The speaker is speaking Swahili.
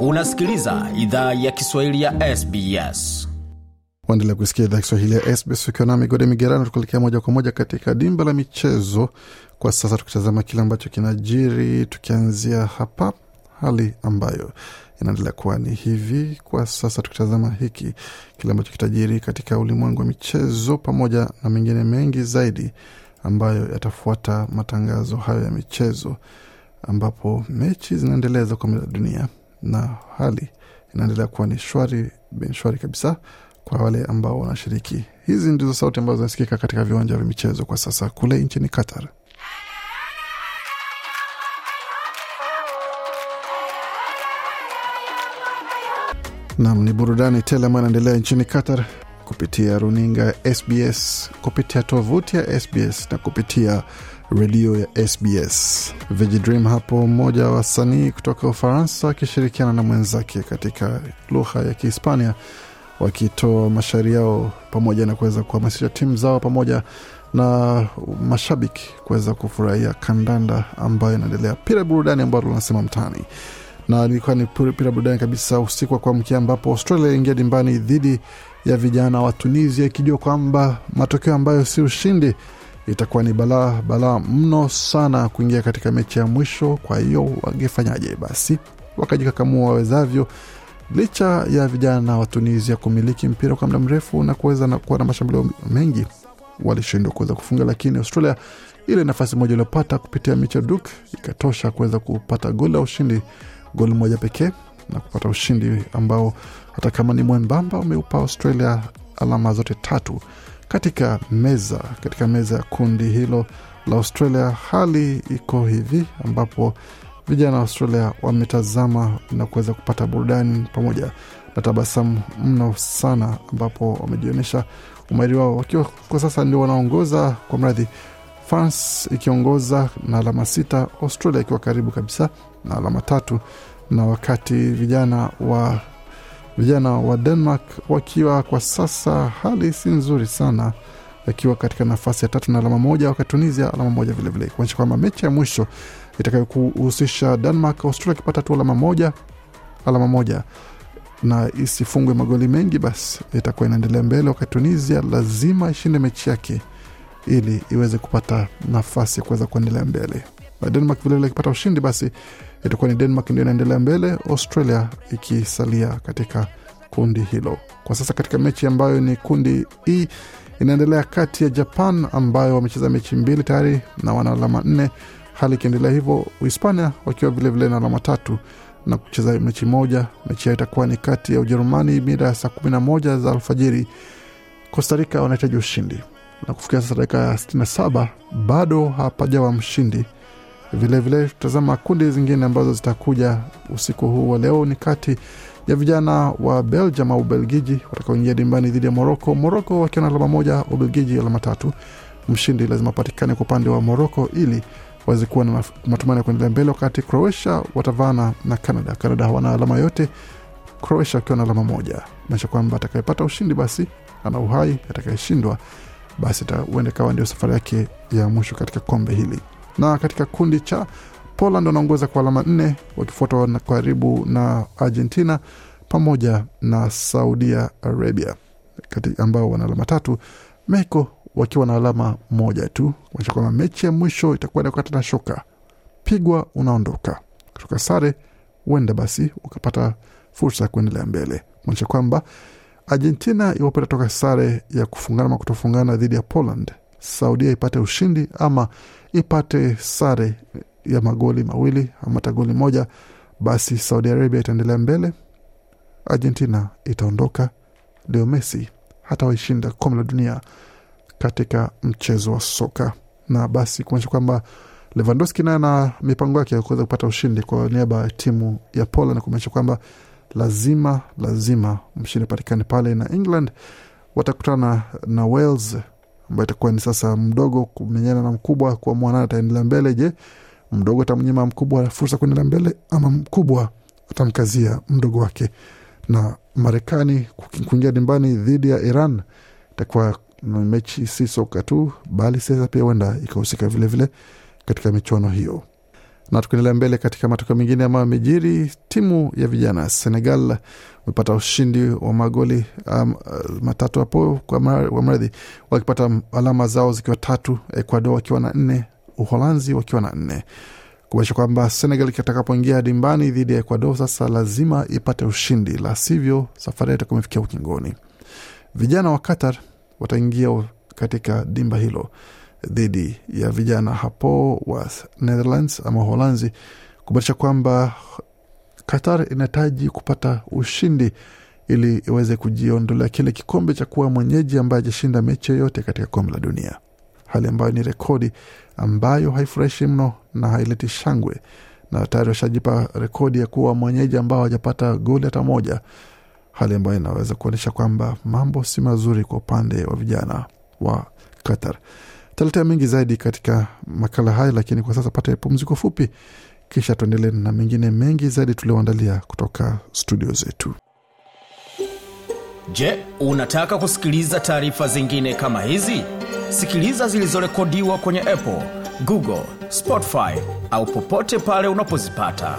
Unasikiliza idhaa ya Kiswahili ya SBS. Waendelea kusikia idhaa Kiswahili ya SBS ukiwa na migode migerano, tukuelekea moja kwa moja katika dimba la michezo. Kwa sasa, tukitazama kile ambacho kinajiri, tukianzia hapa hali ambayo inaendelea kuwa ni hivi. Kwa sasa, tukitazama hiki kile ambacho kitajiri katika ulimwengu wa michezo pamoja na mengine mengi zaidi ambayo yatafuata matangazo hayo ya michezo, ambapo mechi zinaendelea za dunia na hali inaendelea kuwa ni shwari bin shwari kabisa kwa wale ambao wanashiriki. Hizi ndizo sauti ambazo zinasikika katika viwanja vya michezo kwa sasa kule nchini Qatar. Nam ni burudani tele ambayo inaendelea nchini Qatar kupitia runinga SBS, kupitia tovuti ya SBS na kupitia redio ya SBS. Vigidream hapo, mmoja wa wasanii kutoka Ufaransa akishirikiana na mwenzake katika lugha ya Kihispania wakitoa mashairi yao pamoja na kuweza kuhamasisha timu zao pamoja na mashabiki kuweza kufurahia kandanda ambayo inaendelea, pira burudani ambayo tunasema mtaani na ilikuwa ni pira burudani kabisa usiku wa kuamkia ambapo Australia ingia dimbani dhidi ya vijana wa Tunisia ikijua kwamba matokeo ambayo si ushindi itakuwa ni balaa balaa mno sana kuingia katika mechi ya mwisho. Kwa hiyo wangefanyaje? Basi wakajikakamua wawezavyo, licha ya vijana wa Tunisia kumiliki mpira kwa muda mrefu na kuweza na kuwa na mashambulio mengi, walishindwa kuweza kufunga, lakini Australia ile nafasi moja iliyopata kupitia Micha Duke ikatosha kuweza kupata goli la ushindi, goli moja pekee na kupata ushindi ambao hata kama ni mwembamba umeupa Australia alama zote tatu katika meza katika meza ya kundi hilo la Australia. Hali iko hivi ambapo vijana wa Australia wametazama na kuweza kupata burudani pamoja na tabasamu mno sana, ambapo wamejionyesha umahiri wao wakiwa kwa sasa ndio wanaongoza kwa mradhi, France ikiongoza na alama sita, Australia ikiwa karibu kabisa na alama tatu, na wakati vijana wa vijana wa Denmark wakiwa kwa sasa hali si nzuri sana, akiwa katika nafasi ya tatu na alama moja, wakati Tunisia alama moja vilevile, kuonyesha kwamba mechi ya mwisho itakayokuhusisha Denmark Australia akipata tu alama moja alama moja na isifungwe magoli mengi, basi itakuwa inaendelea mbele, wakati Tunisia lazima ishinde mechi yake ili iweze kupata nafasi ya kuweza kuendelea mbele. Denmark vilevile ikipata ushindi, basi itakuwa ni Denmark ndio inaendelea mbele, Australia ikisalia katika kundi hilo. Kwa sasa katika mechi ambayo ni kundi E inaendelea kati ya Japan ambayo wamecheza mechi mbili tayari na wana alama nne, hali ikiendelea hivyo, Uhispania wakiwa vilevile na alama tatu na kucheza mechi moja. Mechi yao itakuwa ni kati ya Ujerumani mida ya saa kumi na moja za alfajiri. Costa Rica wanahitaji ushindi na kufikia sasa dakika ya 67 bado hapajawa mshindi. Vilevile tutazama kundi zingine ambazo zitakuja usiku huu wa leo ni kati ya vijana wa Belgium au Ubelgiji watakaoingia dimbani dhidi ya Moroko. Moroko wakiwa na alama moja, Ubelgiji alama tatu. Mshindi lazima apatikane kwa upande wa Moroko ili waweze kuwa na matumaini ya kuendelea mbele, wakati Croatia watavana na Canada. Canada hawana alama yote, Croatia wakiwa na alama moja, maanisha kwamba atakayepata ushindi basi ana uhai, atakayeshindwa basi huenda ikawa ndio safari yake ya mwisho katika kombe hili. Na katika kundi cha Poland wanaongoza kwa alama nne wakifuatwa na karibu na Argentina pamoja na Saudia Arabia kati ambao wana alama tatu, Mexico wakiwa na alama moja tu, kuonyesha kwamba mechi ya mwisho itakuwa ni na shoka, pigwa unaondoka, kutoka sare huenda basi ukapata fursa ya kuendelea mbele, kuonyesha kwamba Argentina iwapo itatoka sare ya kufungana ama kutofungana dhidi ya Poland, Saudia ipate ushindi ama ipate sare ya magoli mawili ama tagoli goli moja, basi Saudi Arabia itaendelea mbele, Argentina itaondoka. Leo Messi hata waishinda kombe la dunia katika mchezo wa soka, na basi kuonyesha kwamba Lewandowski naye na mipango yake ya kuweza kupata ushindi kwa niaba ya timu ya Poland, kumaanisha kwamba lazima lazima mshindi patikane pale, na England watakutana na Wales ambayo itakuwa ni sasa mdogo kumenyana na mkubwa kwa nani ataendelea mbele. Je, mdogo atamnyima mkubwa fursa kuendelea mbele ama mkubwa atamkazia mdogo wake? Na Marekani kuingia dimbani dhidi ya Iran itakuwa mechi si soka tu, bali siasa pia huenda ikahusika vilevile katika michuano hiyo. Na tukiendelea mbele katika matokeo mengine ambayo yamejiri, timu ya vijana Senegal wamepata ushindi wa magoli um, matatu hapo kwa mradhi, wakipata alama zao zikiwa tatu, Ecuador wakiwa na nne, Uholanzi wakiwa na nne, kumaanisha kwamba Senegal kitakapoingia dimbani dhidi ya Ecuador sasa lazima ipate ushindi, la sivyo safari itakuwa imefikia ukingoni. Vijana wa Qatar wataingia katika dimba hilo dhidi ya vijana hapo wa Netherlands ama Uholanzi, kumaanisha kwamba Qatar inahitaji kupata ushindi ili iweze kujiondolea kile kikombe cha kuwa mwenyeji ambaye ajashinda mechi yoyote katika kombe la dunia, hali ambayo ni rekodi ambayo haifurahishi mno na haileti shangwe, na tayari washajipa rekodi ya kuwa mwenyeji ambao hajapata goli hata moja, hali ambayo inaweza kuonyesha kwamba mambo si mazuri kwa upande wa vijana wa Qatar. Taletea mengi zaidi katika makala haya, lakini kwa sasa pata pumziko fupi, kisha tuendelee na mengine mengi zaidi tulioandalia kutoka studio zetu. Je, unataka kusikiliza taarifa zingine kama hizi? Sikiliza zilizorekodiwa kwenye Apple, Google, Spotify au popote pale unapozipata.